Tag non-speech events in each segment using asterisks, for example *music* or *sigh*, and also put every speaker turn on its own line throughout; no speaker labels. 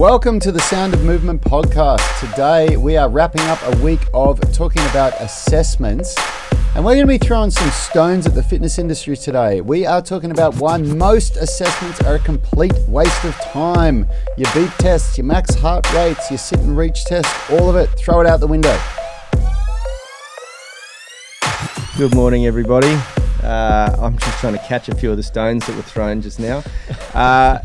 Welcome to the Sound of Movement podcast. Today we are wrapping up a week of talking about assessments. And we're going to be throwing some stones at the fitness industry today. We are talking about why most assessments are a complete waste of time. Your beat tests, your max heart rates, your sit and reach test, all of it, throw it out the window.
Good morning, everybody. Uh, I'm just trying to catch a few of the stones that were thrown just now. Uh,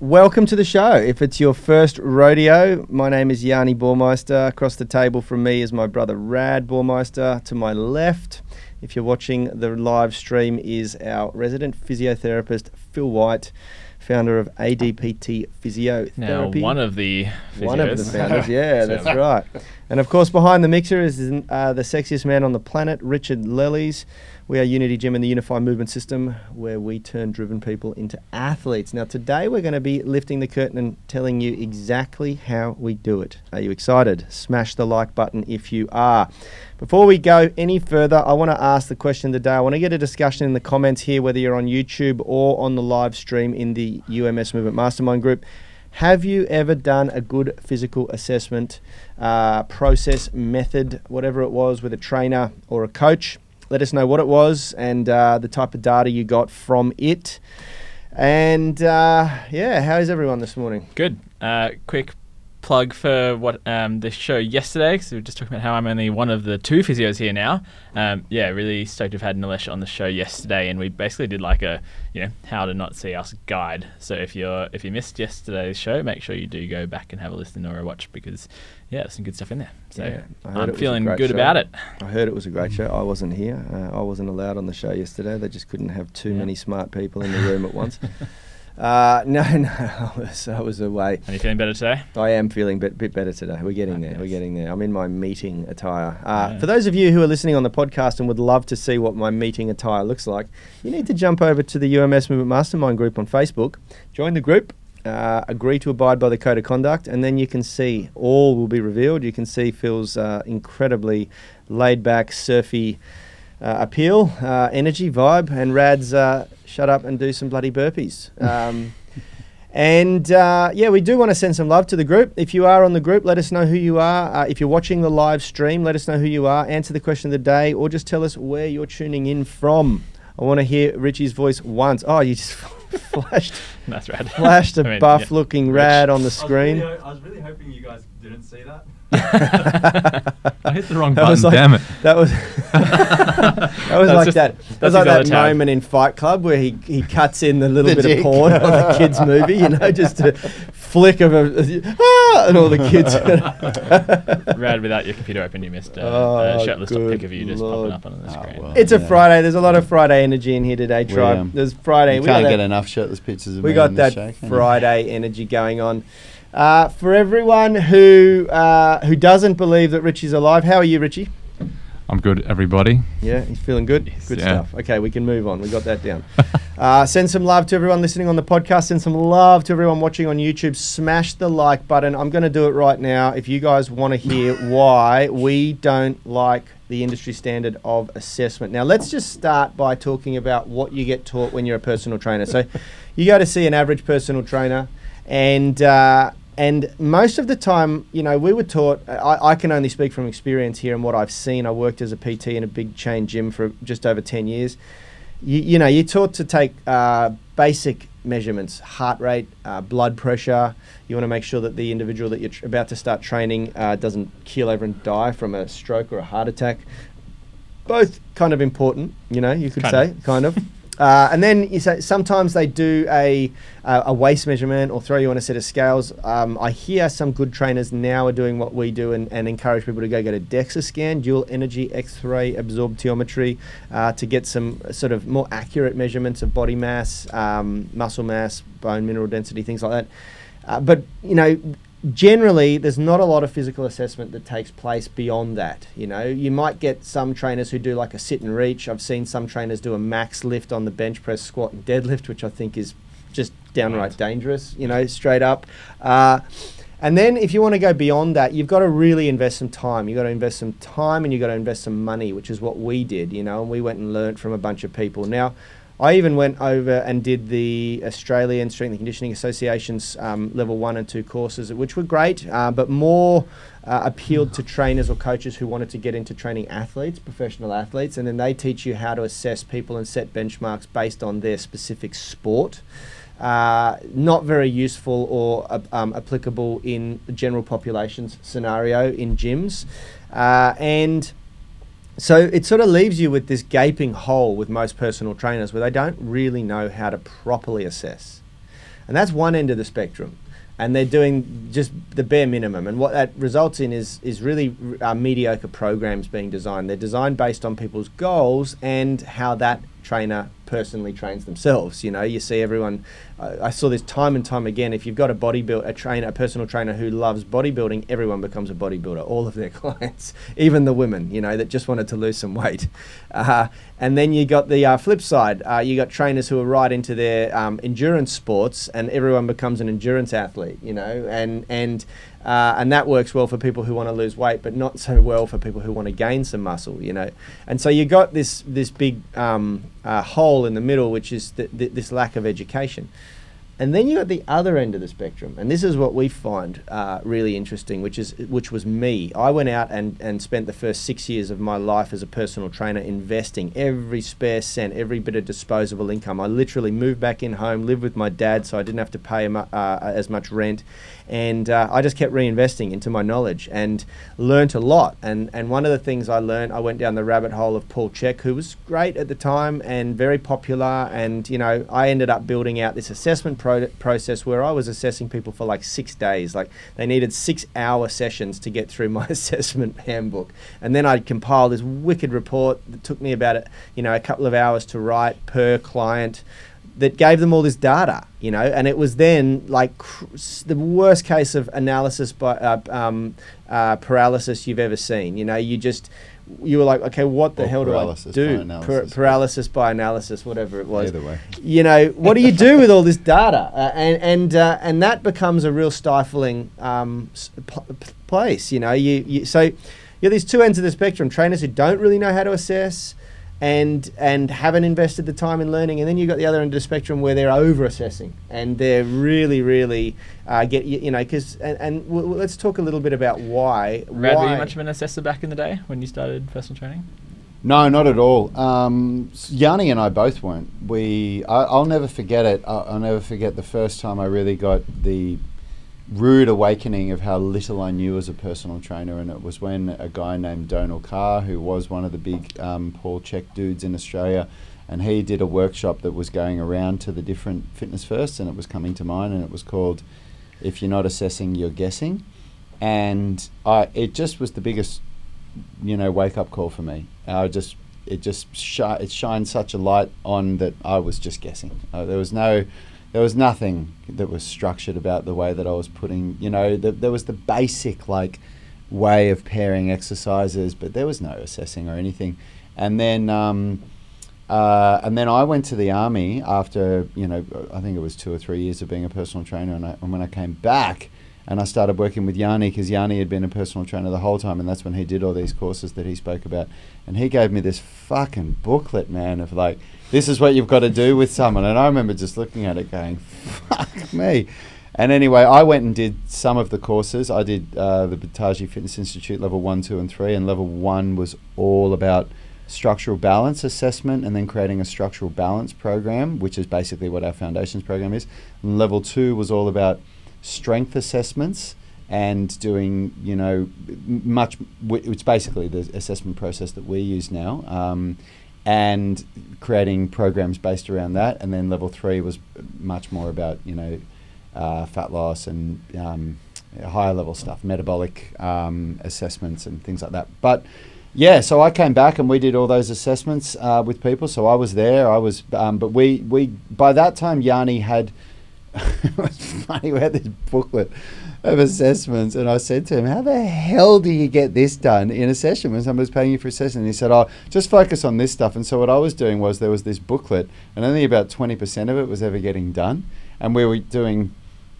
welcome to the show. If it's your first rodeo, my name is Yanni Bormeister. Across the table from me is my brother Rad Bormeister. To my left, if you're watching the live stream, is our resident physiotherapist, Phil White, founder of ADPT Physiotherapy.
Now, one of the
One of the
physios.
founders, yeah, *laughs* that's right. And of course, behind the mixer is uh, the sexiest man on the planet, Richard Lellies. We are Unity Gym and the Unified Movement System, where we turn driven people into athletes. Now, today we're going to be lifting the curtain and telling you exactly how we do it. Are you excited? Smash the like button if you are. Before we go any further, I want to ask the question of the day. I want to get a discussion in the comments here, whether you're on YouTube or on the live stream in the UMS Movement Mastermind group. Have you ever done a good physical assessment uh, process, method, whatever it was, with a trainer or a coach? Let us know what it was and uh, the type of data you got from it. And uh, yeah, how is everyone this morning?
Good. Uh, quick plug for what um, the show yesterday, because we were just talking about how I'm only one of the two physios here now. Um, yeah, really stoked to have had Nilesh on the show yesterday, and we basically did like a you know how to not see us guide. So if you're if you missed yesterday's show, make sure you do go back and have a listen or a watch because yeah, there's some good stuff in there. So
Yeah, I heard it
I'm feeling good
show.
about it.
I heard it was a great show. I wasn't here. Uh, I wasn't allowed on the show yesterday. They just couldn't have too
Yeah.
many smart people in the room at once. *laughs* Uh, no, *laughs* no, I was, I was away.
Are you feeling better today?
I am feeling a bit, bit better today. We're getting there. We're getting there. I'm in my meeting attire. Uh,
Yeah.
For those of you who are listening on the podcast and would love to see what my meeting attire looks like, you need to jump over to the UMS Movement Mastermind group on Facebook, join the group, uh, agree to abide by the code of conduct, and then you can see all will be revealed. You can see Phil's uh, incredibly laid back, surfy uh, appeal, uh, energy, vibe, and Rad's uh, shut up and do some bloody burpees. *laughs* Um, and uh, yeah, we do want to send some love to the group. If you are on the group, let us know who you are. Uh, if you're watching the live stream, let us know who you are. Answer the question of the day, or just tell us where you're tuning in from. I want to hear Richie's voice once. Oh, you just *laughs* flashed,
That's right.
flashed *laughs* a
I mean,
buff-looking
Rich.
rad on the
I was,
screen.
really, I was really hoping you guys didn't see that.
I hit the wrong *laughs*
That was
button.
like-
Damn it!
That was *laughs* that was like
just-
that. That was like that
tab.
moment in Fight Club where he, he cuts in the little
The
bit
dick.
of porn on the *laughs* kids' movie, you know, just a flick of a ah, and all the kids.
Rad, without your computer open, you missed uh,
Oh,
a shirtless top pic of you just
lord.
popping up on the
Oh,
screen.
well.
it's a Friday. There's a lot of Friday energy in here today,
We,
Tribe.
um,
There's Friday.
You
we
can't
got
get
that-
enough shirtless pictures of
we got that
this show.
Friday energy going on. Uh, for everyone who uh, who doesn't believe that Richie's alive, how are you, Richie?
I'm good, everybody.
Yeah, he's feeling good.
Yes.
good
Yeah.
stuff. Okay, we can move on. We got that down. *laughs* uh, send some love to everyone listening on the podcast. Send some love to everyone watching on YouTube. Smash the like button. I'm going to do it right now. If you guys want to hear *laughs* why we don't like the industry standard of assessment. Now, let's just start by talking about what you get taught when you're a personal trainer. So, *laughs* you go to see an average personal trainer, and uh, and most of the time, you know, we were taught. I, I can only speak from experience here and what I've seen. I worked as a PT in a big chain gym for just over ten years. You, you know, you're taught to take uh, basic measurements: heart rate, uh, blood pressure. You want to make sure that the individual that you're tr- about to start training uh, doesn't keel over and die from a stroke or a heart attack. Both kind of important, you know, you could
Kind
say,
of.
kind of. *laughs* Uh, and then you say sometimes they do a a a waist measurement or throw you on a set of scales. Um, I hear some good trainers now are doing what we do and, and encourage people to go get a DEXA scan, dual energy X-ray absorptiometry, uh, to get some sort of more accurate measurements of body mass, um, muscle mass, bone mineral density, things like that. Uh, but you know, generally, there's not a lot of physical assessment that takes place beyond that. You know, you might get some trainers who do like a sit and reach. I've seen some trainers do a max lift on the bench press, squat, and deadlift, which I think is just downright
Right.
dangerous. You know, straight up. Uh, and then if you want to go beyond that, you've got to really invest some time. You've got to invest some time and you've got to invest some money, which is what we did, you know, and we went and learnt from a bunch of people. Now, I even went over and did the Australian Strength and Conditioning Association's um, level one and two courses, which were great, uh, but more uh, appealed to trainers or coaches who wanted to get into training athletes, professional athletes, and then they teach you how to assess people and set benchmarks based on their specific sport. Uh, not very useful or um, applicable in the general populations scenario in gyms. Uh, and so it sort of leaves you with this gaping hole with most personal trainers where they don't really know how to properly assess. And that's one end of the spectrum. And they're doing just the bare minimum. And what that results in is, is really uh, mediocre programs being designed. They're designed based on people's goals and how that trainer personally trains themselves. You know, you see everyone. I saw this time and time again. If you've got a bodybuilder, a trainer, a personal trainer who loves bodybuilding, everyone becomes a bodybuilder. All of their *laughs* clients, even the women, you know, that just wanted to lose some weight. *laughs* Uh, and then you got the uh, flip side. Uh, you got trainers who are right into their um, endurance sports, and everyone becomes an endurance athlete. You know, and and uh, and that works well for people who want to lose weight, but not so well for people who want to gain some muscle, you know. And so you got this this big um, uh, hole in the middle, which is th- th- this lack of education. And then you got the other end of the spectrum, and this is what we find uh, really interesting, which is which was me. I went out and, and spent the first six years of my life as a personal trainer investing every spare cent, every bit of disposable income. I literally moved back in home, lived with my dad, so I didn't have to pay mu- uh, as much rent, and uh, I just kept reinvesting into my knowledge and learnt a lot. And and one of the things I learned, I went down the rabbit hole of Paul Chek, who was great at the time and very popular. And you know, I ended up building out this assessment pro- process where I was assessing people for like six days. Like they needed six-hour sessions to get through *laughs* my assessment handbook, and then I'd compile this wicked report that took me about you know a couple of hours to write per client that gave them all this data, you know, and it was then like cr- the worst case of analysis by uh, um, uh, paralysis you've ever seen. You know, you just you were like, okay, what the
Or
hell do I
paralysis by
do? Par- paralysis by analysis, whatever it was.
Either way.
You know, what do you do with all this data? Uh, and and uh, and that becomes a real stifling um, p- place. You know, you, you so you have these two ends of the spectrum: trainers who don't really know how to assess and and haven't invested the time in learning, and then you've got the other end of the spectrum where they're over assessing and they're really, really uh, get you, you know because and, and w- w- let's talk a little bit about why.
Rad, were
why
you much of an assessor back in the day when you started personal training?
No, not at all. Um, Yanni and I both weren't. We, I, I'll never forget it. I'll, I'll never forget the first time I really got the rude awakening of how little I knew as a personal trainer, and it was when a guy named Donal Carr, who was one of the big um, Paul Chek dudes in Australia, and he did a workshop that was going around to the different fitness firsts, and it was coming to mine, and it was called "If You're Not Assessing, You're Guessing," and I, it just was the biggest you know wake up call for me. I just it just shi- it shined such a light on that I was just guessing. Uh, there was no there was nothing that was structured about the way that I was putting. You know, the, there was the basic like way of pairing exercises, but there was no assessing or anything. And then. Um, uh, and then I went to the army after, you know, I think it was two or three years of being a personal trainer. And, I, and when I came back, and I started working with Yanni because Yanni had been a personal trainer the whole time, and that's when he did all these courses that he spoke about. And he gave me this fucking booklet, man, of like, this is what you've got to do with someone. And I remember just looking at it, going, "Fuck me." And anyway, I went and did some of the courses. I did uh, the Bataji Fitness Institute level one, two, and three. And level one was all about structural balance assessment and then creating a structural balance program, which is basically what our foundations program is. And level two was all about strength assessments and doing, you know, much, it's basically the assessment process that we use now. Um, and creating programs based around that. And then level three was much more about, you know, uh, fat loss and um, higher level stuff, metabolic um, assessments and things like that. But yeah, so I came back and we did all those assessments uh, with people. So I was there. I was, um, but we we by that time Yanni had. *laughs* it was funny. We had this booklet of assessments, and I said to him, "How the hell do you get this done in a session when somebody's paying you for a session?" And he said, "Oh, just focus on this stuff." And so what I was doing was there was this booklet, and only about twenty percent of it was ever getting done, and we were doing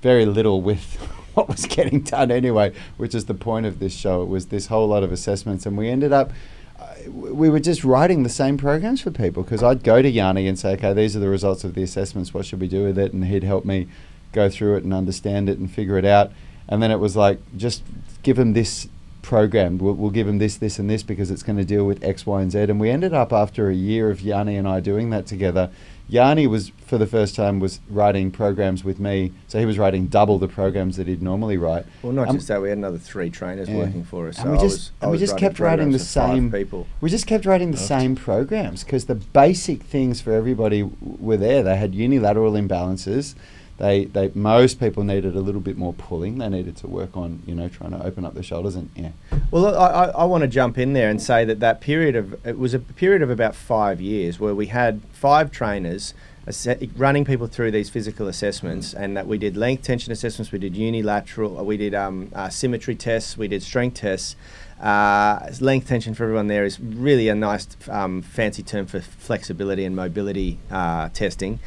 very little with *laughs* what was getting done anyway, which is the point of this show. It was this whole lot of assessments, and we ended up. uh, we were just writing the same programs for people because I'd go to Yanni and say, okay, these are the results of the assessments. What should we do with it? And he'd help me go through it and understand it and figure it out. And then it was like, just give him this program. We'll, we'll give him this, this, and this because it's going to deal with X, Y, and Z. And we ended up after a year of Yanni and I doing that together. Yanni was for the first time was writing programs with me, so he was writing double the programs that he'd normally write.
Well, not
Um,
just that, we had another three trainers
Yeah.
working for us.
And
so
we just-
was,
and we just
writing
kept writing the
programs for five
same-
people.
We just kept writing the same programs because the basic things for everybody were there. They had unilateral imbalances. They, they most people needed a little bit more pulling. They needed to work on you know trying to open up the shoulders and yeah.
Well, I, I, want to jump in there and say that that period of it was a period of about five years where we had five trainers running people through these physical assessments, and that we did length tension assessments, we did unilateral, we did um, uh, symmetry tests, we did strength tests. Uh, length tension for everyone there is really a nice um, fancy term for flexibility and mobility uh, testing,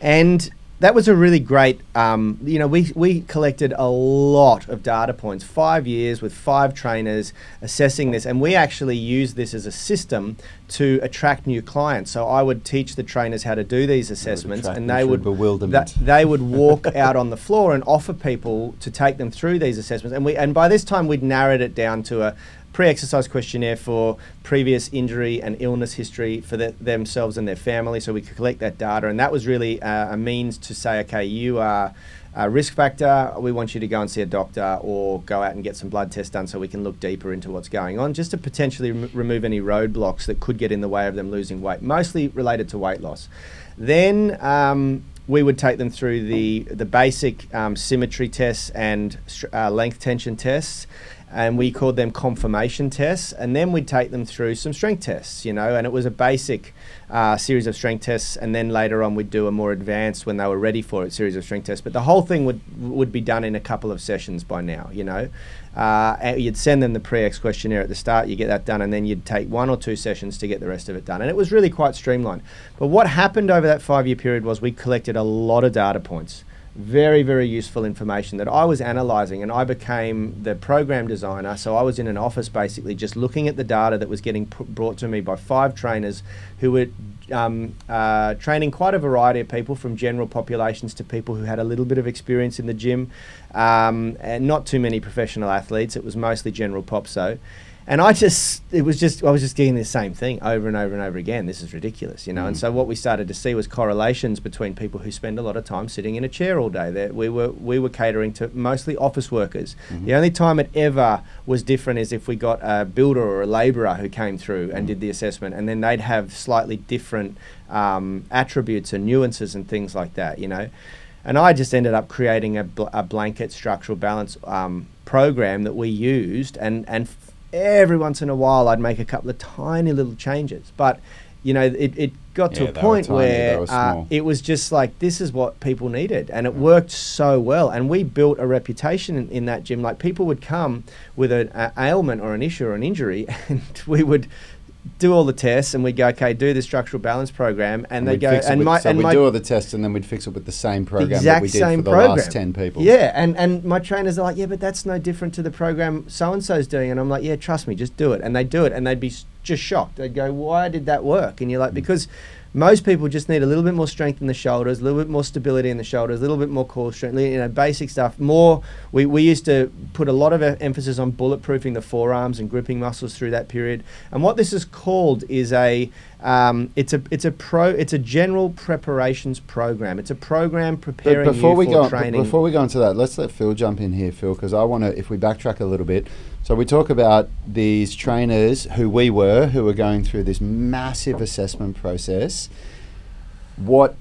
and that was a really great. Um, you know, we we collected a lot of data points, five years with five trainers assessing this, and we actually used this as a system to attract new clients. So I would teach the trainers how to do these assessments, and they would
bewilderment.
they would walk *laughs* out on the floor and offer people to take them through these assessments. And we and by this time we'd narrowed it down to a pre-exercise questionnaire for previous injury and illness history for the, themselves and their family, so we could collect that data. And that was really uh, a means to say, okay, you are a risk factor. We want you to go and see a doctor or go out and get some blood tests done so we can look deeper into what's going on, just to potentially rem- remove any roadblocks that could get in the way of them losing weight, mostly related to weight loss. Then um, we would take them through the the basic um, symmetry tests and uh, length tension tests, and we called them confirmation tests. And then we'd take them through some strength tests, you know, and it was a basic uh, series of strength tests. And then later on, we'd do a more advanced, when they were ready for it, series of strength tests. But the whole thing would would be done in a couple of sessions by now, you know. Uh, you'd send them the pre-ex questionnaire at the start, you get that done, and then you'd take one or two sessions to get the rest of it done. And it was really quite streamlined. But what happened over that five-year period was we collected a lot of data points, very, very useful information that I was analyzing, and I became the program designer. So I was in an office basically just looking at the data that was getting p- brought to me by five trainers who were um, uh, training quite a variety of people from general populations to people who had a little bit of experience in the gym, um, and not too many professional athletes. It was mostly general pop so. And I just, it was just, I was just getting the same thing over and over and over again. This is ridiculous, you know. And so what we started to see was correlations between people who spend a lot of time sitting in a chair all day. That we were, we were catering to mostly office workers. The only time it ever was different is if we got a builder or a labourer who came through and did the assessment, and then they'd have slightly different um, attributes and nuances and things like that, you know. And I just ended up creating a, bl- a blanket structural balance um, program that we used, and and f- every once in a while I'd make a couple of tiny little changes, but you know it, it got to a point
tiny,
where uh, it was just like this is what people needed, and it worked so well, and we built a reputation in, in that gym. Like people would come with an a ailment or an issue or an injury, *laughs* and we would. Do all the tests, and we'd go, okay, do the structural balance program, and they go, and
with-
my
so
and
we'd
my
do all the tests and then we'd fix it with the same program that
exact
we did
same
for the
program.
last ten people.
Yeah, and and my trainers are like, yeah, but that's no different to the program so and so's doing, and I'm like, yeah, trust me, just do it, and they do it, and they'd be just shocked. They'd go, why did that work? And you're
Mm.
like, because most people just need a little bit more strength in the shoulders, a little bit more stability in the shoulders, a little bit more core strength, you know, basic stuff. More, we, we used to put a lot of emphasis on bulletproofing the forearms and gripping muscles through that period. And what this is called is a, um, it's a, it's a pro, it's a general preparations program. It's a program
But
preparing
before
you
we
for
go
training.
before we go into that, let's let Phil jump in here, Phil, because I want to. If we backtrack a little bit, so we talk about these trainers who we were, who were going through this massive assessment process. What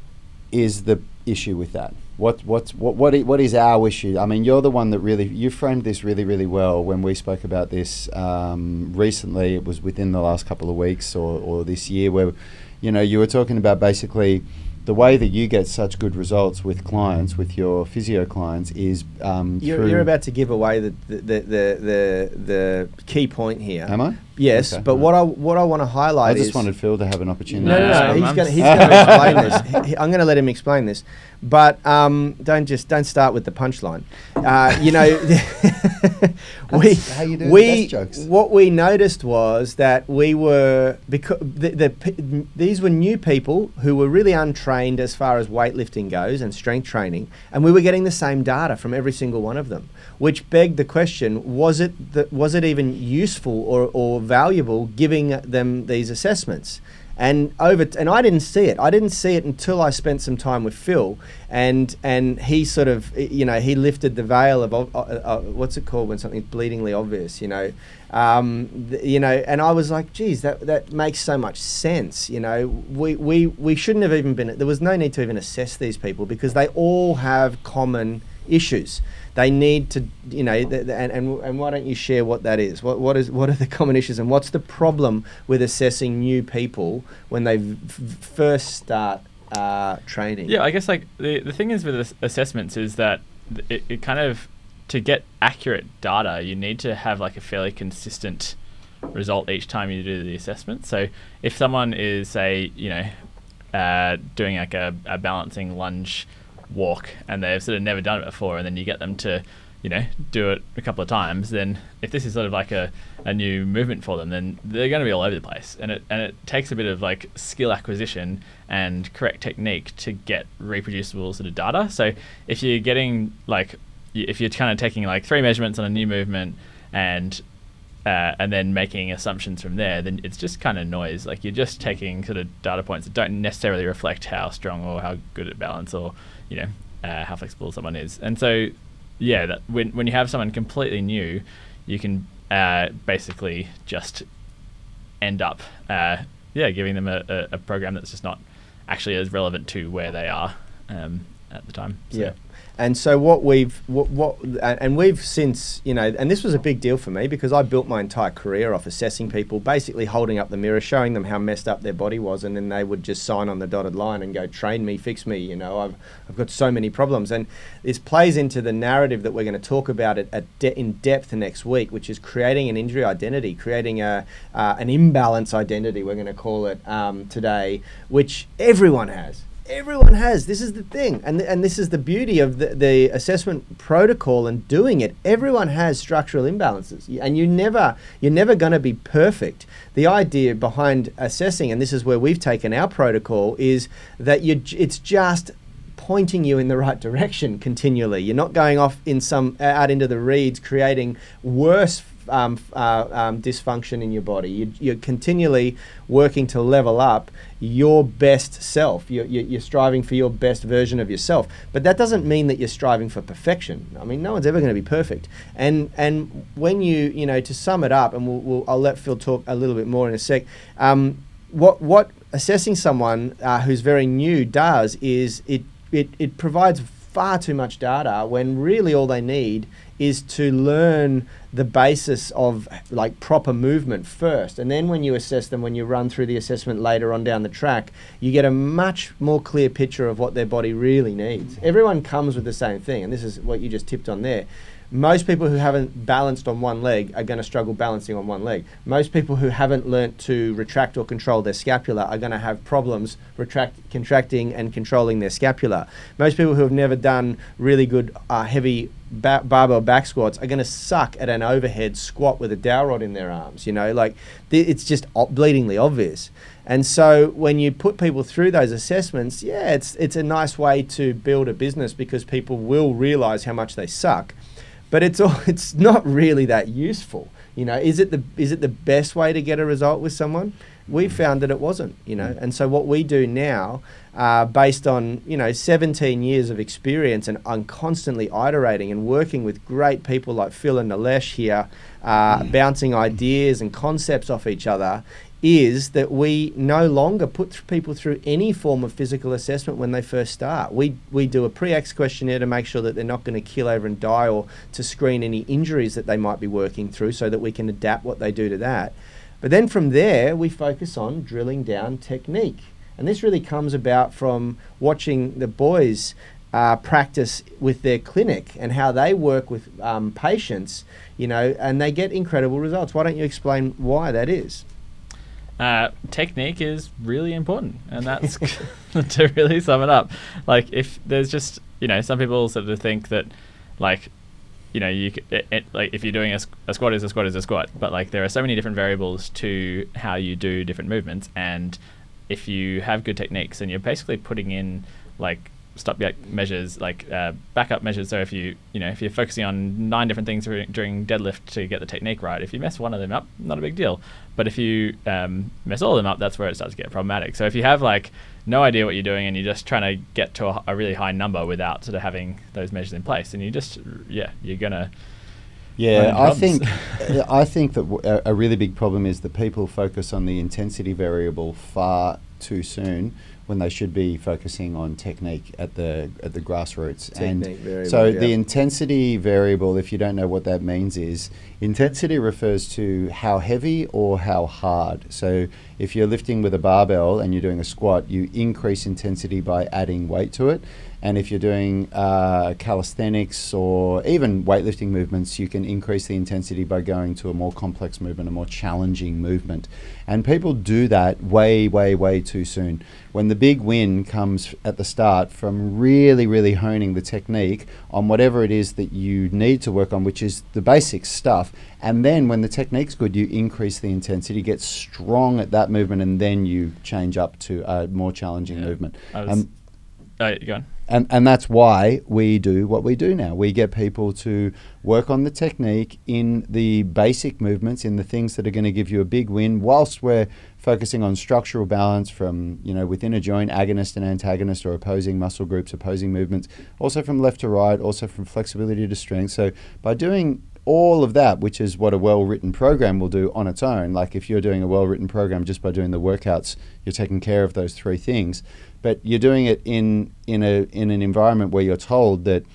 is the issue with that? What what's what what what is our issue? I mean, you're the one that really you framed this really really well when we spoke about this um, recently. It was within the last couple of weeks or or this year where, you know, you were talking about basically the way that you get such good results with clients, with your physio clients, is um,
You're,
through.
you're about to give away the the, the, the, the, the key point here.
Am I?
Yes,
Okay,
but what I what I want to highlight is
I just
is
wanted Phil to have an opportunity.
no, no,
No,
no.
I'm-
He's going he's *laughs* going to explain this. He- he- I'm going to let him explain this, but um, don't just don't start with the punchline. Uh, you know, *laughs* we
That's how you do the
we
best jokes.
what we noticed was that we were because the, the p- these were new people who were really untrained as far as weightlifting goes and strength training, and we were getting the same data from every single one of them, which begged the question: Was it the, was it even useful or, or valuable giving them these assessments? and over and I didn't see it. I didn't see it until I spent some time with Phil, and and he sort of you know he lifted the veil of uh, uh, what's it called when something's bleedingly obvious, you know, um, th- you know, and I was like, geez, that that makes so much sense, you know. We we we shouldn't have even been. There was no need to even assess these people because they all have common issues. They need to, you know, and, and and why don't you share what that is? What what is what are the common issues and what's the problem with assessing new people when they v- first start uh, training?
Yeah, I guess like the the thing is with assessments is that it, it kind of to get accurate data, you need to have like a fairly consistent result each time you do the assessment. So if someone is say, you know, uh, doing like a, a balancing lunge walk and they've sort of never done it before and then you get them to you know do it a couple of times then if this is sort of like a, a new movement for them then they're going to be all over the place and it and it takes a bit of like skill acquisition and correct technique to get reproducible sort of data so if you're getting like if you're kind of taking like three measurements on a new movement and uh, and then making assumptions from there, then it's just kind of noise. Like you're just taking sort of data points that don't necessarily reflect how strong or how good at balance or you know uh, how flexible someone is. And so, yeah, that when when you have someone completely new, you can uh, basically just end up uh, yeah giving them a, a, a program that's just not actually as relevant to where they are um, at the time. So-
Yeah. And so what we've what, what and we've since you know and this was a big deal for me because I built my entire career off assessing people, basically holding up the mirror, showing them how messed up their body was, and then they would just sign on the dotted line and go train me, fix me. You know, I've I've got so many problems, and this plays into the narrative that we're going to talk about it at de- in depth next week, which is creating an injury identity, creating a uh, an imbalance identity. We're going to call it um, today, which everyone has everyone has. This is the thing. And, th- and this is the beauty of the, the assessment protocol and doing it. Everyone has structural imbalances. And you never you're never going to be perfect. The idea behind assessing and this is where we've taken our protocol is that you it's just pointing you in the right direction continually. You're not going off in some out into the reeds creating worse um, uh, um, dysfunction in your body. You, you're continually working to level up your best self. You're, you're, striving for your best version of yourself. But that doesn't mean that you're striving for perfection. I mean, no one's ever going to be perfect. And and when you you know to sum it up, and we'll, we'll I'll let Phil talk a little bit more in a sec. Um, what what assessing someone uh, who's very new does is it, it it provides far too much data when really all they need is to learn the basis of like proper movement first and then when you assess them when you run through the assessment later on down the track you get a much more clear picture of what their body really needs everyone comes with the same thing and this is what you just tipped on there most people who haven't balanced on one leg are going to struggle balancing on one leg. Most people who haven't learnt to retract or control their scapula are going to have problems retract, contracting and controlling their scapula. Most people who have never done really good uh, heavy ba- barbell back squats are going to suck at an overhead squat with a dowel rod in their arms. You know, like th- it's just o- bleedingly obvious. And so when you put people through those assessments, yeah, it's it's a nice way to build a business because people will realize how much they suck. But it's all *laughs* it's not really that useful you know? Is it the is it the best way to get a result with someone? We found that it wasn't you know? Mm. And so what we do now uh, based on you know 17 years of experience and I'm constantly iterating and working with great people like Phil and Nilesh here uh, bouncing ideas and concepts off each other is that we no longer put th- people through any form of physical assessment when they first start. We, we do a pre-X questionnaire to make sure that they're not going to kill over and die or to screen any injuries that they might be working through so that we can adapt what they do to that. But then from there, we focus on drilling down technique. And this really comes about from watching the boys uh, practice with their clinic and how they work with um, patients, you know, and they get incredible results. Why don't you explain why that is?
Uh, technique is really important, and that's *laughs* to really sum it up. Like, if there's just you know, some people sort of think that, like, you know, you it, it, like if you're doing a squat is a squat is a squat, but like there are so many different variables to how you do different movements, and if you have good techniques and you're basically putting in like stopgap measures, like uh, backup measures. So if you you know if you're focusing on nine different things during, deadlift to get the technique right, if you mess one of them up, not a big deal. But if you um, mess all of them up, that's where it starts to get problematic. So if you have like no idea what you're doing and you're just trying to get to a, a really high number without sort of having those measures in place, and you just yeah you're gonna
Yeah, I think *laughs* I think that w- a, a really big problem is that people focus on the intensity variable far too soon when they should be focusing on technique at the at the grassroots.
Technique
and so
yeah.
the intensity variable, if you don't know what that means, is intensity refers to how heavy or how hard. So if you're lifting with a barbell and you're doing a squat, you increase intensity by adding weight to it. And if you're doing uh, calisthenics or even weightlifting movements, you can increase the intensity by going to a more complex movement, a more challenging movement. And people do that way, way, way too soon. When the big win comes at the start from really, really honing the technique on whatever it is that you need to work on, which is the basic stuff. And then when the technique's good, you increase the intensity, get strong at that movement, and then you change up to a more challenging
Yeah.
movement.
I was,
Um,
oh, go on.
and and that's why we do what we do now. We get people to work on the technique in the basic movements, in the things that are going to give you a big win, whilst we're focusing on structural balance from you know within a joint, agonist and antagonist, or opposing muscle groups, opposing movements, also from left to right, also from flexibility to strength. So by doing all of that, which is what a well written program will do on its own. Like if you're doing a well written program just by doing the workouts, you're taking care of those three things. But you're doing it in in a in an environment where you're told that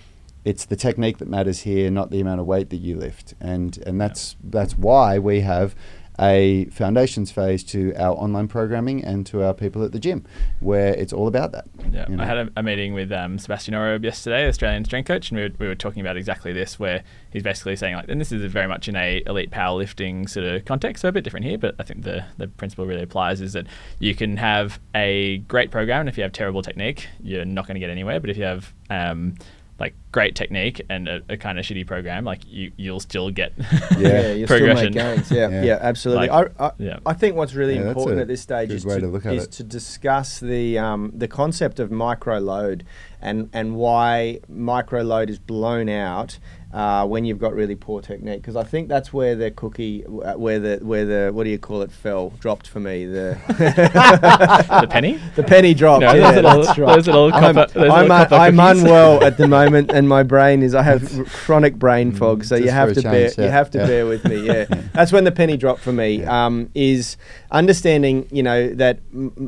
it's the technique that matters here, not the amount of weight that you lift. And and that's that's why we have a foundations phase to our online programming and to our people at the gym, where it's all about that.
Yeah,
you know.
I had a, a meeting with um, Sebastian Oreb yesterday, Australian strength coach, and we were, we were talking about exactly this, where he's basically saying like, and this is very much in a elite powerlifting sort of context, so a bit different here, but I think the the principle really applies is that you can have a great program, and if you have terrible technique, you're not going to get anywhere. But if you have um, like great technique and a, a kind of shitty program, like you you'll still get *laughs*
Yeah.
you still
progression.
make gains. Yeah,
Yeah.
yeah, absolutely.
Like,
I, I,
yeah.
I think what's really
Yeah,
important at this stage is, to,
to look at
is to discuss the um, the concept of micro load and and why micro load is blown out. Uh, when you've got really poor technique, because I think that's where the cookie, uh, where the where the what do you call it, fell, dropped for me. The *laughs*
the penny. *laughs*
the penny dropped.
No,
yeah,
little-
that's right.
those little
I'm,
copper- those
I'm,
little copper
I'm unwell at the *laughs* moment, and my brain is. I have r- chronic brain fog, so you
Mm, just
have to bear. You have to
yeah.
bear with me. Yeah, that's when the penny dropped for me.
Yeah.
Um, is understanding, you know, that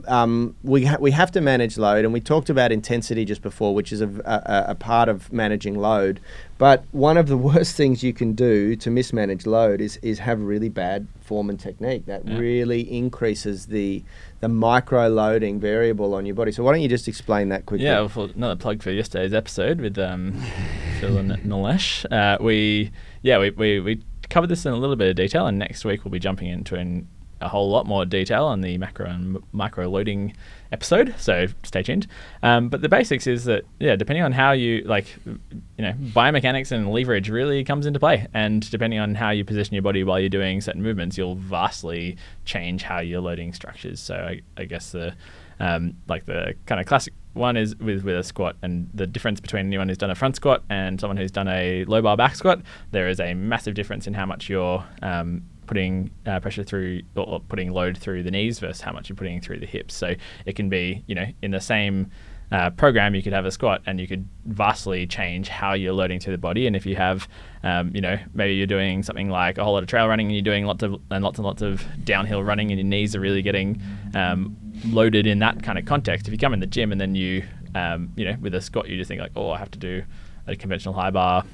um, we ha- we have to manage load, and we talked about intensity just before, which is a, a, a part of managing load. But one of the *laughs* worst things you can do to mismanage load is is have really bad form and technique. That
Yeah.
really increases the the micro loading variable on your body. So why don't you just explain that quickly?
Yeah, well, for another plug for yesterday's episode with um, *laughs* Phil and Nilesh. Uh, we yeah we, we we covered this in a little bit of detail, and next week we'll be jumping into in a whole lot more detail on the macro and micro loading episode. So stay tuned. Um, but the basics is that yeah, depending on how you like, you know, biomechanics and leverage really comes into play, and depending on how you position your body while you're doing certain movements, you'll vastly change how you're loading structures. So I, I guess the um, like the kind of classic one is with, with a squat, and the difference between anyone who's done a front squat and someone who's done a low bar back squat, there is a massive difference in how much you're um, putting uh, pressure through or, putting load through the knees versus how much you're putting through the hips. So it can be, you know, in the same uh, program, you could have a squat and you could vastly change how you're loading through the body. And if you have, um, you know, maybe you're doing something like a whole lot of trail running and you're doing lots of and lots and lots of downhill running and your knees are really getting um, loaded in that kind of context. If you come in the gym and then you, um, you know, with a squat, you just think like, oh, I have to do a conventional high bar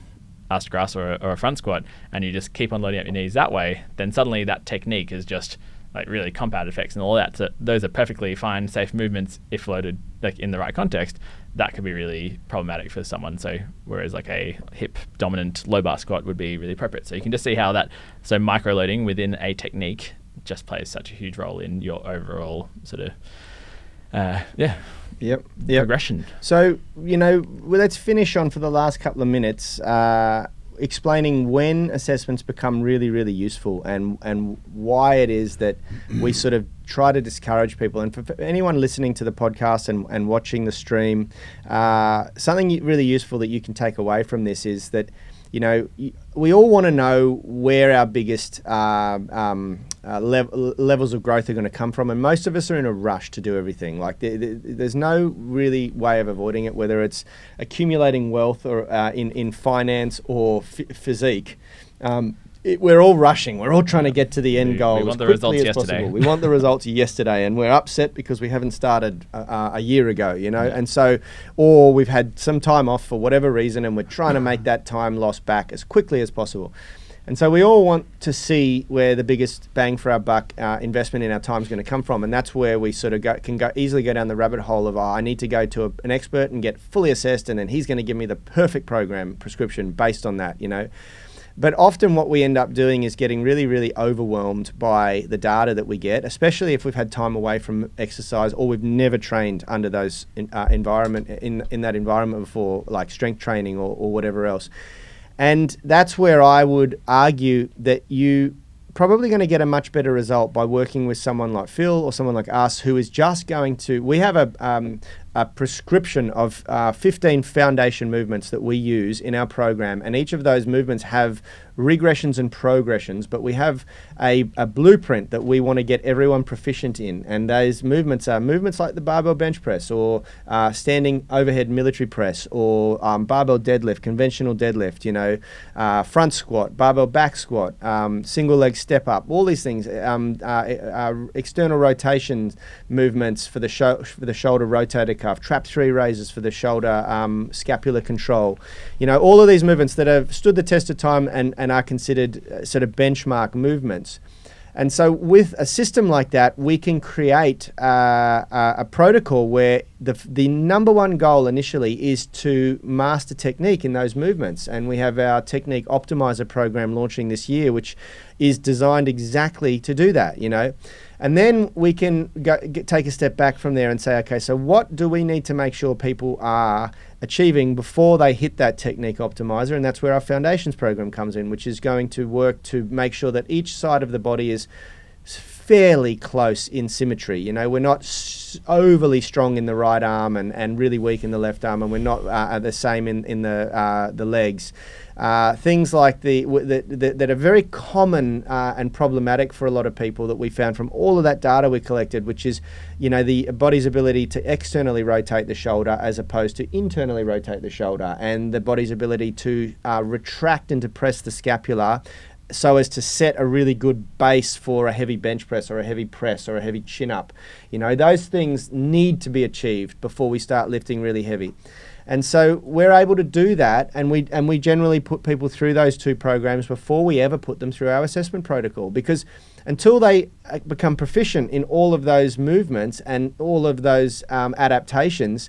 to grass or a, or a front squat, and you just keep on loading up your knees that way, then suddenly that technique is just like really compound effects and all that. So those are perfectly fine, safe movements if loaded like in the right context. that could be really problematic for someone. So whereas like a hip dominant low bar squat would be really appropriate. So you can just see how that so micro loading within a technique just plays such a huge role in your overall sort of uh, yeah
Yep. Yep.
progression.
So, you know, well, let's finish on for the last couple of minutes uh, explaining when assessments become really, really useful and, and why it is that we sort of try to discourage people. And for, anyone listening to the podcast and, and watching the stream, uh, something really useful that you can take away from this is that you know, we all want to know where our biggest uh, um, uh, lev- levels of growth are going to come from, and most of us are in a rush to do everything. Like, there, there- there's no really way of avoiding it, whether it's accumulating wealth or uh, in in finance or ph- physique. Um, it, we're all rushing. We're all trying to get to the end
We-
goal
we
as
want the
quickly
results
as
yesterday.
possible. We want the *laughs* results yesterday, and we're upset because we haven't started uh, uh, a year ago, you know. And so, or we've had some time off for whatever reason, and we're trying to make that time lost back as quickly as possible. And so, we all want to see where the biggest bang for our buck uh, investment in our time is going to come from, and that's where we sort of go, can go easily go down the rabbit hole of oh, I need to go to a, an expert and get fully assessed, and then he's going to give me the perfect program prescription based on that, you know. But often, what we end up doing is getting really, really overwhelmed by the data that we get, especially if we've had time away from exercise or we've never trained under those in, uh, environment in in that environment before, like strength training or, or whatever else. And that's where I would argue that you probably going to get a much better result by working with someone like Phil or someone like us who is just going to. We have a, um, a prescription of uh, 15 foundation movements that we use in our program, and each of those movements have regressions and progressions, but we have a, a blueprint that we want to get everyone proficient in. And those movements are movements like the barbell bench press or uh, standing overhead military press or um, barbell deadlift, conventional deadlift, you know, uh, front squat, barbell back squat, um, single leg step up, all these things, um, uh, uh, external rotation movements for the, sho- for the shoulder rotator cuff, trap three raises for the shoulder um, scapular control. You know, all of these movements that have stood the test of time and, and are considered uh, sort of benchmark movements. And so, with a system like that, we can create uh, a, a protocol where the, the number one goal initially is to master technique in those movements. And we have our Technique Optimizer program launching this year, which is designed exactly to do that, you know. And then we can go, get, take a step back from there and say, okay, so what do we need to make sure people are achieving before they hit that technique optimizer? And that's where our foundations program comes in, which is going to work to make sure that each side of the body is fairly close in symmetry. You know, we're not s- overly strong in the right arm and, and really weak in the left arm, and we're not uh, the same in, in the, uh, the legs. Uh, things like the, w- that that that are very common uh, and problematic for a lot of people that we found from all of that data we collected, which is, you know, the body's ability to externally rotate the shoulder as opposed to internally rotate the shoulder, and the body's ability to uh, retract and depress the scapula so as to set a really good base for a heavy bench press or a heavy press or a heavy chin up. You know, those things need to be achieved before we start lifting really heavy. And so we're able to do that, and we and we generally put people through those two programs before we ever put them through our assessment protocol because until they uh, become proficient in all of those movements and all of those um, adaptations,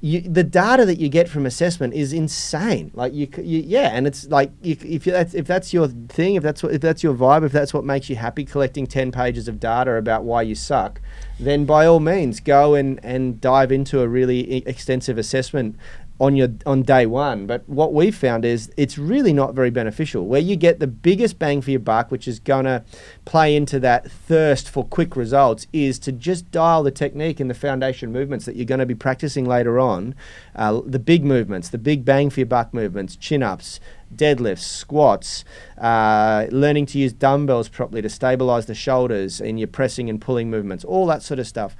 you, the data that you get from assessment is insane. Like you, you yeah, and it's like you, if that's if that's your thing, if that's what if that's your vibe, if that's what makes you happy, collecting ten pages of data about why you suck, then by all means go and and dive into a really extensive assessment on your on day one. But what we've found is it's really not very beneficial. Where you get the biggest bang for your buck, which is gonna play into that thirst for quick results, is to just dial the technique and the foundation movements that you're going to be practicing later on. Uh, the big movements, the big bang for your buck movements, chin ups. Deadlifts, squats, uh, learning to use dumbbells properly to stabilize the shoulders in your pressing and pulling movements, all that sort of stuff.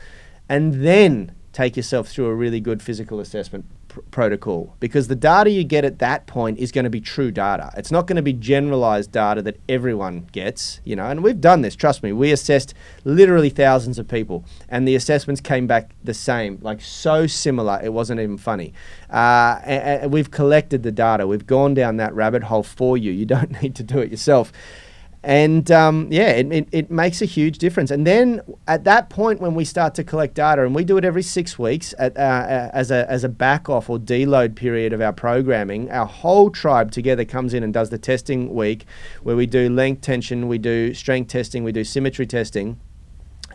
And then take yourself through a really good physical assessment pr- protocol because the data you get at that point is going to be true data. It's not going to be generalized data that everyone gets, you know. And we've done this, trust me. We assessed literally thousands of people and the assessments came back the same, like so similar, it wasn't even funny. Uh, and, we've collected the data. We've gone down that rabbit hole for you. You don't *laughs* need to do it yourself. And um, yeah, it, it, it makes a huge difference. And then at that point, when we start to collect data, and we do it every six weeks at, uh, uh, as, a, as a back off or deload period of our programming, our whole tribe together comes in and does the testing week where we do length tension, we do strength testing, we do symmetry testing.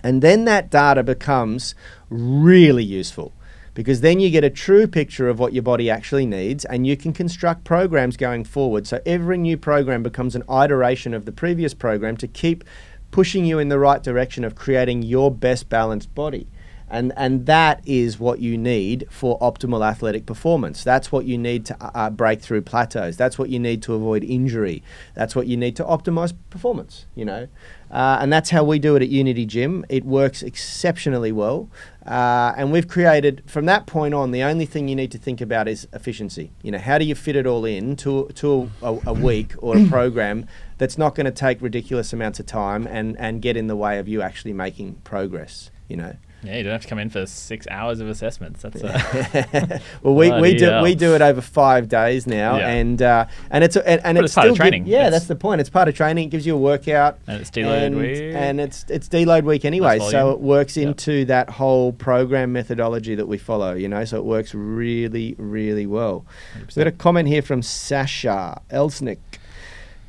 And then that data becomes really useful because then you get a true picture of what your body actually needs and you can construct programs going forward. So every new program becomes an iteration of the previous program to keep pushing you in the right direction of creating your best balanced body. And, and that is what you need for optimal athletic performance. That's what you need to uh, break through plateaus. That's what you need to avoid injury. That's what you need to optimize performance, you know. Uh, and that's how we do it at Unity Gym. It works exceptionally well. Uh, and we've created, from that point on, the only thing you need to think about is efficiency. You know, how do you fit it all in to, to a, a week or a *coughs* program that's not going to take ridiculous amounts of time and, and get in the way of you actually making progress, you know?
Yeah, you don't have to come in for six hours of assessments. That's uh, *laughs*
well, we, we do
hell.
we do it over five days now,
Yeah.
and uh, and it's and, and it's,
it's part of
still gi-
training.
yeah,
It's-
that's the point. It's part of training. It gives you a workout,
And it's deload
and,
week.
and it's it's deload week anyway. So it works
Yep.
into that whole program methodology that we follow. You know, so it works really really well. We've got a comment here from Sasha Elsnick.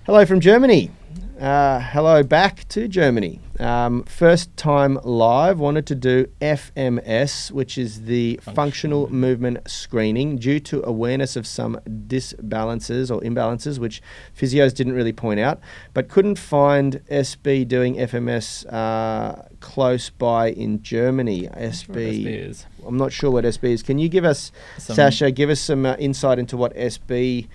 Hello from Germany. Uh, hello back to Germany. Um, first time live. Wanted to do FMS, which is the functional movement screening, due to awareness of some disbalances or imbalances, which physios didn't really point out, but couldn't find SB doing FMS uh, close by in Germany. SB.
SB is.
I'm not sure what SB is. Can you give us,
Some-
Sasha, give us some uh, insight into what SB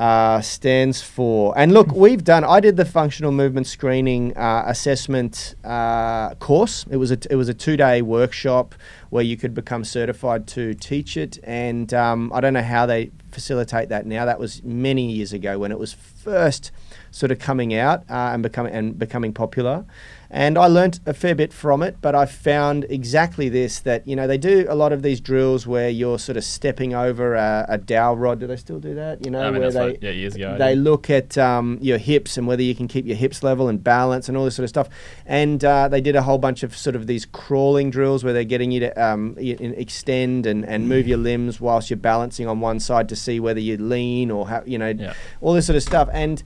uh, stands for? And look, we've done. I did the functional movement screening uh, assessment uh, course. It was a it was a two day workshop where you could become certified to teach it. And um, I don't know how they facilitate that now. That was many years ago when it was first sort of coming out uh, and becoming and becoming popular. And I learnt a fair bit from it, but I found exactly this that, you know, they do a lot of these drills where you're sort of stepping over a, a dowel rod. Do they still do that? You know,
I mean,
where they,
what- yeah, years ago
they
did.
look at um, your hips and whether you can keep your hips level and balance and all this sort of stuff. And uh, they did a whole bunch of sort of these crawling drills where they're getting you to um, extend and, and move your limbs whilst you're balancing on one side to see whether you lean or how, you know,
Yeah.
all this sort of stuff. And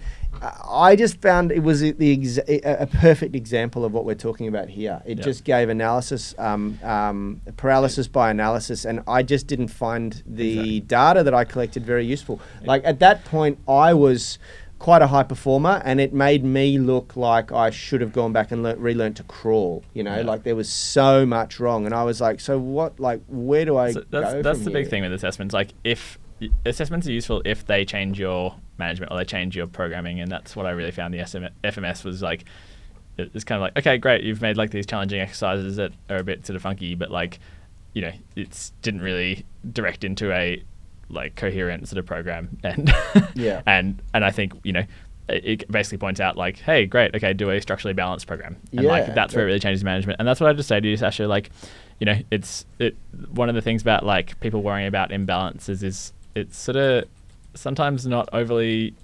I just found it was the ex- a perfect example of what we're talking about here. It
Yeah.
just gave analysis, um, um, paralysis by analysis, and I just didn't find the
Exactly.
data that I collected very useful. Like at that point, I was quite a high performer, and it made me look like I should have gone back and learnt, relearned to crawl. You know,
Yeah.
like there was so much wrong, and I was like, so what? Like, where do I
So
go?
that's that's the big thing with assessments. Like if assessments are useful if they change your management or they change your programming, and that's what I really found. The SM- FMS was like it's kind of like okay, great, you've made like these challenging exercises that are a bit sort of funky, but like you know, it's didn't really direct into a like coherent sort of program *laughs* and
Yeah.
and and I think you know it basically points out like hey great okay do a structurally balanced program and
Yeah,
like that's where it really changes management and that's what I just say to you Sasha like you know it's it one of the things about like people worrying about imbalances is it's sort of sometimes not overly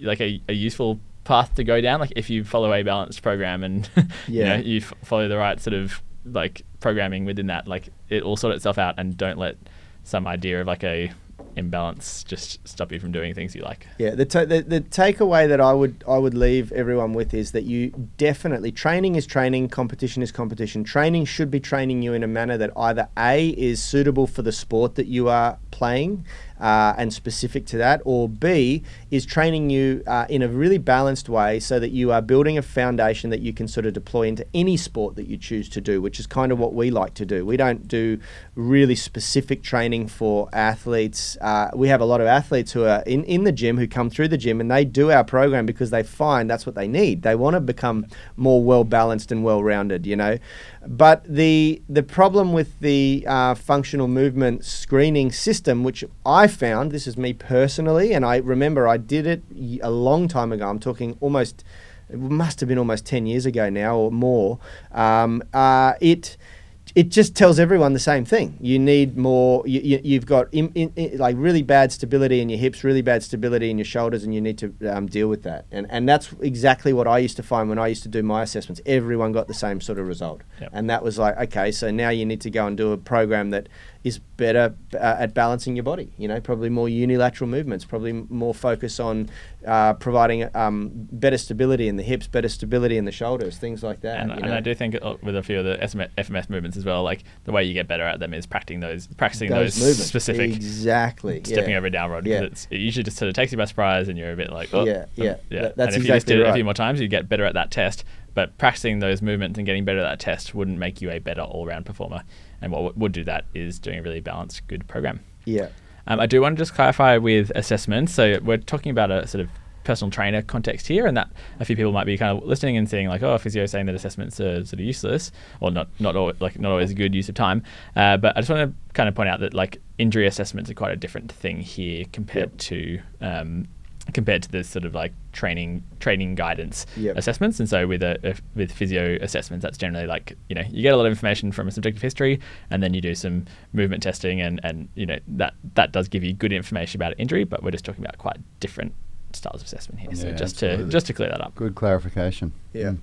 like a, a useful path to go down like if you follow a balanced program and *laughs* you know you f- follow the right sort of like programming within that like it will sort itself out and don't let some idea of like a imbalance just stop you from doing things you like
Yeah, the, ta- the the takeaway that I would I would leave everyone with is that you definitely training is training, competition is competition. Training should be training you in a manner that either a is suitable for the sport that you are playing uh, and specific to that, or b is training you uh, in a really balanced way so that you are building a foundation that you can sort of deploy into any sport that you choose to do, which is kind of what we like to do. We don't do really specific training for athletes. Uh, we have a lot of athletes who are in, in the gym who come through the gym and they do our program because they find that's what they need. They want to become more well balanced and well rounded, you know. But the the problem with the uh, functional movement screening system, which I found, this is me personally, and I remember I did it a long time ago. I'm talking almost it must have been almost 10 years ago now or more. Um, uh, it it just tells everyone the same thing. You need more. You, you, you've got in, in, in, like really bad stability in your hips, really bad stability in your shoulders, and you need to um, deal with that. And and that's exactly what I used to find when I used to do my assessments. Everyone got the same sort of result,
Yep.
and that was like, okay, so now you need to go and do a program that is better uh, at balancing your body. You know, probably more unilateral movements, probably more focus on uh, providing um, better stability in the hips, better stability in the shoulders, things like that.
And, and. I do think uh, with a few of the FMS movements as well, like the way you get better at them is practicing those, practicing those,
movements.
specific,
exactly
stepping
yeah.
over dowel rod.
Yeah.
It's, it usually just sort of takes you by surprise, and you're a bit like, oh,
Yeah, yeah.
um, yeah.
That- that's
and if you just
exactly
did it a few more times, you get better at that test. But practicing those movements and getting better at that test wouldn't make you a better all-round performer. And what would do that is doing a really balanced, good program.
Yeah.
Um, I do want to just clarify with assessments. So we're talking about a sort of personal trainer context here, and that a few people might be kind of listening and seeing like, "Oh, physio saying that assessments are sort of useless, or not not al- like not always a good use of time." Uh, but I just want to kind of point out that like injury assessments are quite a different thing here compared
Yep.
to um, compared to the sort of like training training guidance
Yep.
assessments. And so with a, if- with physio assessments, that's generally like you know you get a lot of information from a subjective history, and then you do some movement testing, and and you know that that does give you good information about injury. But we're just talking about quite different styles of assessment here. so just
absolutely.
to just to clear that up.
Good clarification.
Yeah. Mm.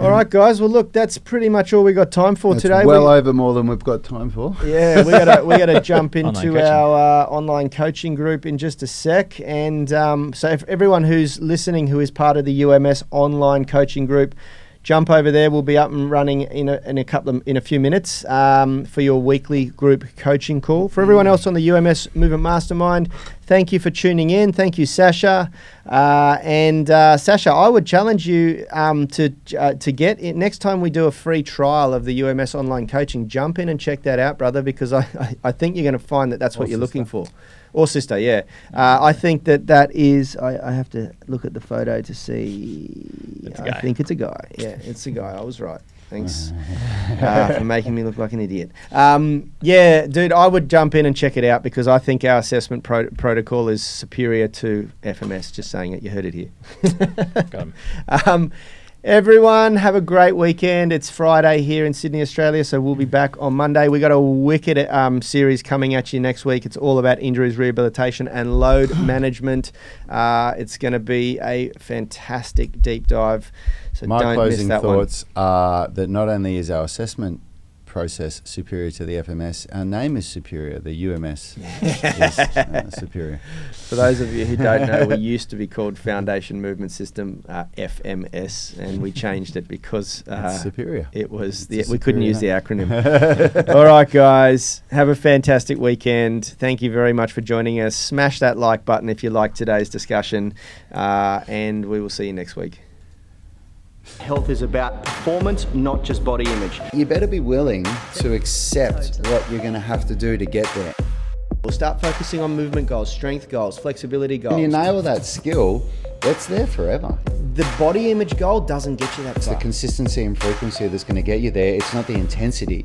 All right, guys. Well, look, that's pretty much all we got time for
That's
today.
well
We-
over more than we've got time for.
yeah, we gotta we gotta *laughs* jump into
coaching.
our uh, online coaching group in just a sec. And um, so, if everyone who's listening who is part of the UMS online coaching group, jump over there. We'll be up and running in a, in a couple of, in a few minutes um, for your weekly group coaching call. For everyone else on the UMS Movement Mastermind, thank you for tuning in. Thank you, Sasha. Uh, and uh, Sasha, I would challenge you um, to uh, to get it next time we do a free trial of the UMS online coaching. Jump in and check that out, brother, because I, I, I think you're going to find that that's
Or
what you're looking
sister.
for. Or sister, yeah. Uh, I think that that is. I, I have to look at the photo to see. I think it's a guy. Yeah, it's a guy. I was right. Thanks *laughs* uh, for making me look like an idiot. Um, yeah, dude, I would jump in and check it out because I think our assessment pro- protocol is superior to FMS. Just saying it, you heard it here.
Got 'em. *laughs*
um, everyone, have a great weekend. It's Friday here in Sydney, Australia, so we'll be back on Monday. We got a wicked um, series coming at you next week. It's all about injuries, rehabilitation, and load *gasps* management. Uh, it's going to be a fantastic deep dive. So
My
don't miss
closing
that one.
thoughts are that not only is our assessment process superior to the FMS, our name is superior. The UMS *laughs* is uh, *laughs* superior.
For those of you who don't know, we used to be called Foundation Movement System uh, FMS, and we changed it because uh,
superior.
it was the we couldn't use the acronym. *laughs* All right, guys, have a fantastic weekend. Thank you very much for joining us. Smash that like button if you like today's discussion, uh, and we will see you next week. Health is about performance, not just body image.
You better be willing to accept what you're going to have to do to get there.
We'll start focusing on movement goals, strength goals, flexibility goals.
When you nail that skill, it's there forever.
the body image goal doesn't get you that
It's the consistency and frequency that's going to get you there. It's not the intensity.